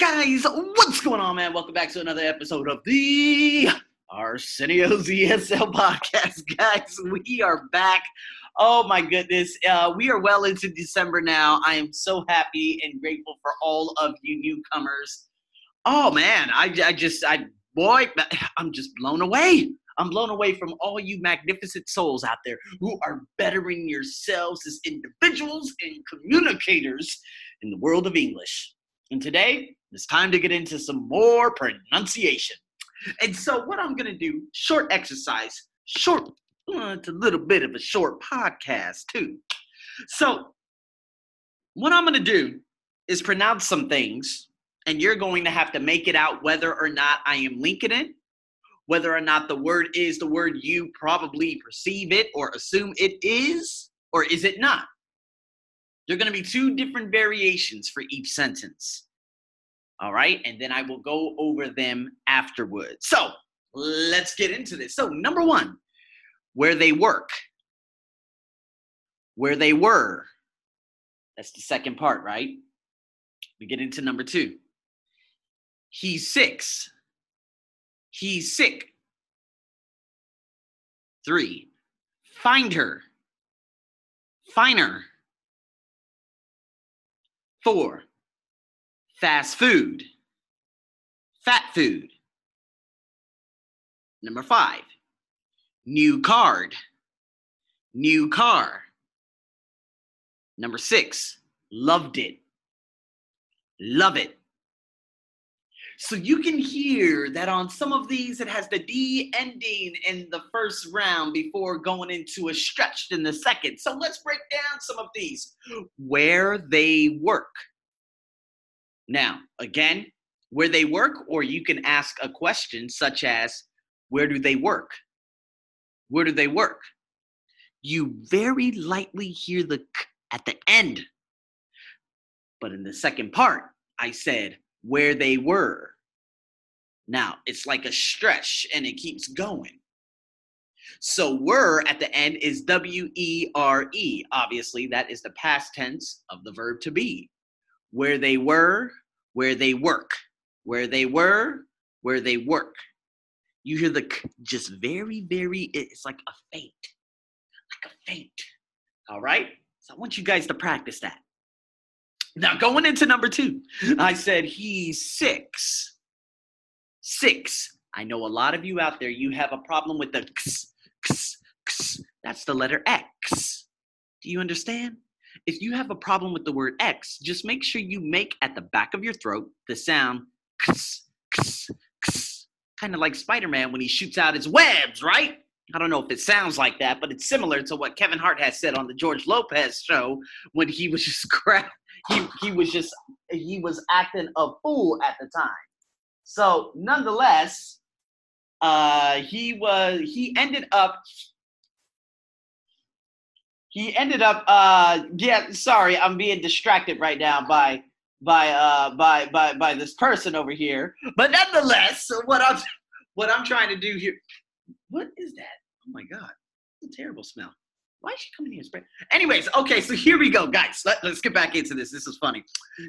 Guys, what's going on, man? Welcome back to another episode of the Arsenio's ESL podcast. Guys, we are back. Oh my goodness. Uh, we are well into December now. I am so happy and grateful for all of you newcomers. Oh man, I, I just, I, boy, I'm just blown away. I'm blown away from all you magnificent souls out there who are bettering yourselves as individuals and communicators in the world of English. And today, it's time to get into some more pronunciation. And so, what I'm going to do, short exercise, short, uh, it's a little bit of a short podcast, too. So, what I'm going to do is pronounce some things, and you're going to have to make it out whether or not I am linking it, whether or not the word is the word you probably perceive it or assume it is, or is it not. There are going to be two different variations for each sentence. All right. And then I will go over them afterwards. So let's get into this. So, number one, where they work, where they were. That's the second part, right? We get into number two. He's six. He's sick. Three, find her. Finer. Four, fast food, fat food. Number five, new card, new car. Number six, loved it, love it. So you can hear that on some of these, it has the D ending in the first round before going into a stretch in the second. So let's break down some of these. Where they work. Now, again, where they work, or you can ask a question such as, Where do they work? Where do they work? You very lightly hear the k at the end. But in the second part, I said, where they were. Now, it's like a stretch and it keeps going. So, were at the end is W E R E. Obviously, that is the past tense of the verb to be. Where they were, where they work. Where they were, where they work. You hear the k just very, very, it's like a faint. Like a faint. All right? So, I want you guys to practice that. Now, going into number two, I said he's six. Six. I know a lot of you out there, you have a problem with the x, x, x. That's the letter X. Do you understand? If you have a problem with the word X, just make sure you make at the back of your throat the sound x, x, x. Kind of like Spider Man when he shoots out his webs, right? I don't know if it sounds like that, but it's similar to what Kevin Hart has said on the George Lopez show when he was just crap. He he was just he was acting a fool at the time. So nonetheless, uh, he was he ended up he ended up uh yeah sorry i'm being distracted right now by by uh by by by this person over here. But nonetheless what i'm what i'm trying to do here what is that? Oh my god it's a terrible smell. Why is she coming here? Spray anyways okay so here we go guys. Let, let's get back into this. This is funny.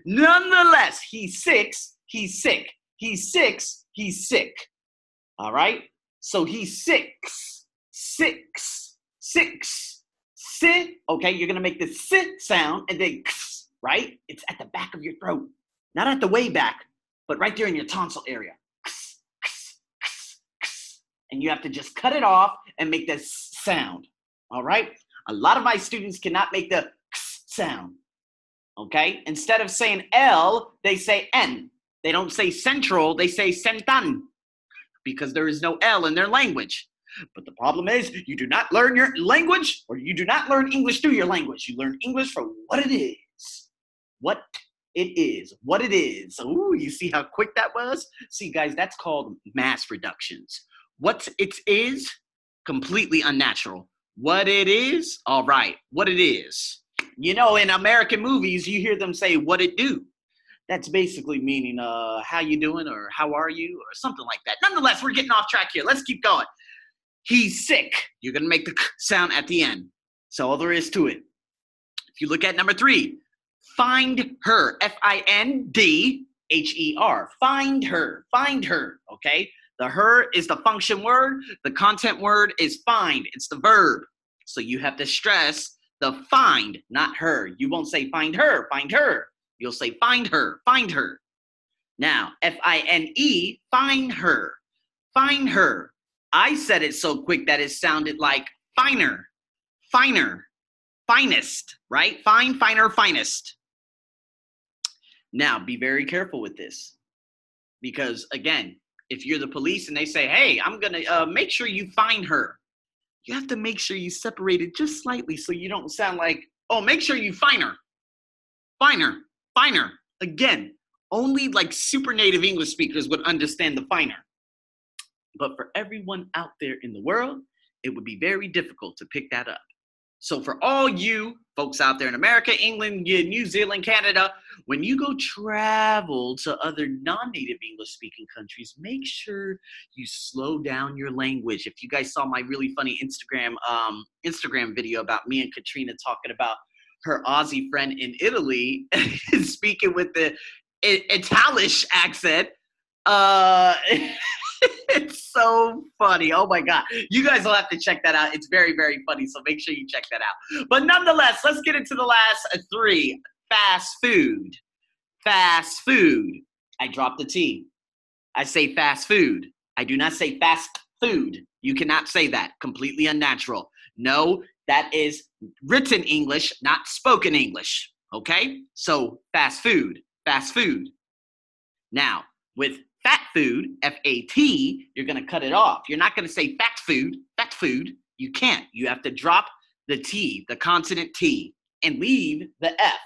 Nonetheless he's six he's sick he's six he's sick. All right? So he's six six six sit. Okay, you're gonna make the sit sound and then x, right? It's at the back of your throat, not at the way back, but right there in your tonsil area. X, x, x, and you have to just cut it off and make this sound. All right. A lot of my students cannot make the sound. Okay. Instead of saying L, they say N. They don't say central, they say sentan because there is no L in their language. But the problem is, you do not learn your language or you do not learn English through your language. You learn English for what it is. What it is. What it is. Ooh, you see how quick that was? See, guys, that's called mass reductions. What it is, completely unnatural. What it is, all right. What it is. You know, in American movies, you hear them say, what it do that's basically meaning uh how you doing or how are you or something like that nonetheless we're getting off track here let's keep going He's sick. You're going to make the sound at the end. So all there is to it. If you look at number three, find her. F I N D H E R. Find her. Find her. Okay. The her is the function word. The content word is find. It's the verb. So you have to stress the find, not her. You won't say find her, find her. You'll say find her, find her. Now, F I N E, find her, find her. I said it so quick that it sounded like finer, finer, finest, right? Fine, finer, finest. Now, be very careful with this because, again, if you're the police and they say, hey, I'm going to uh, make sure you find her, you have to make sure you separate it just slightly so you don't sound like, oh, make sure you find her. Finer, finer. Again, only like super native English speakers would understand the finer. But for everyone out there in the world, it would be very difficult to pick that up. So, for all you folks out there in America, England, New Zealand, Canada, when you go travel to other non native English speaking countries, make sure you slow down your language. If you guys saw my really funny Instagram um, Instagram video about me and Katrina talking about her Aussie friend in Italy speaking with the Italish accent, uh, it's so funny. Oh my God. You guys will have to check that out. It's very, very funny. So make sure you check that out. But nonetheless, let's get into the last three fast food. Fast food. I drop the T. I say fast food. I do not say fast food. You cannot say that. Completely unnatural. No, that is written English, not spoken English. Okay? So fast food. Fast food. Now, with fat food, F A T, you're going to cut it off. You're not going to say fat food, fat food. You can't. You have to drop the T, the consonant T, and leave the F,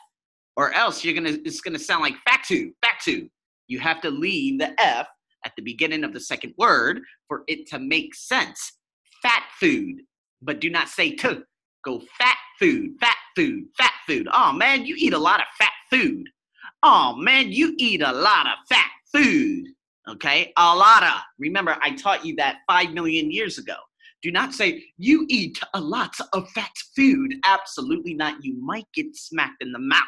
or else you're gonna. It's gonna sound like fatu, fatu. You have to leave the F at the beginning of the second word for it to make sense. Fat food, but do not say to. Go fat food, fat food, fat food. Oh man, you eat a lot of fat food. Oh man, you eat a lot of fat food. Okay, a lot. Remember, I taught you that five million years ago. Do not say, you eat a lot of fat food. Absolutely not. You might get smacked in the mouth,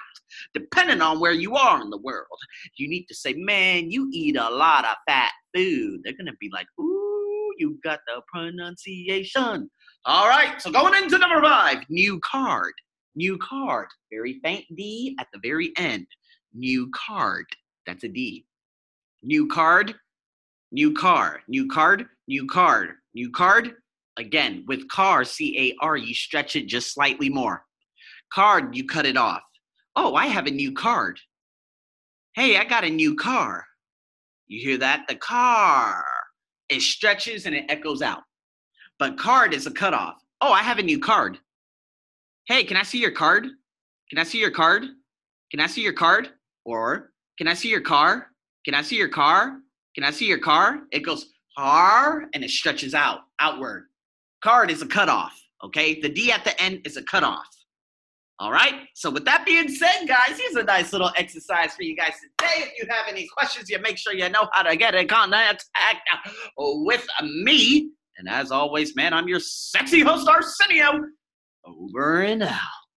depending on where you are in the world. You need to say, man, you eat a lot of fat food. They're going to be like, ooh, you got the pronunciation. All right, so going into number five, new card. New card. Very faint D at the very end. New card. That's a D. New card, new car, new card, new card, new card. Again, with car, C A R, you stretch it just slightly more. Card, you cut it off. Oh, I have a new card. Hey, I got a new car. You hear that? The car. It stretches and it echoes out. But card is a cutoff. Oh, I have a new card. Hey, can I see your card? Can I see your card? Can I see your card? Or can I see your car? Can I see your car? Can I see your car? It goes car and it stretches out, outward. Card is a cutoff, okay? The D at the end is a cutoff. All right. So with that being said, guys, here's a nice little exercise for you guys today. If you have any questions, you make sure you know how to get in contact with me. And as always, man, I'm your sexy host, Arsenio. Over and out.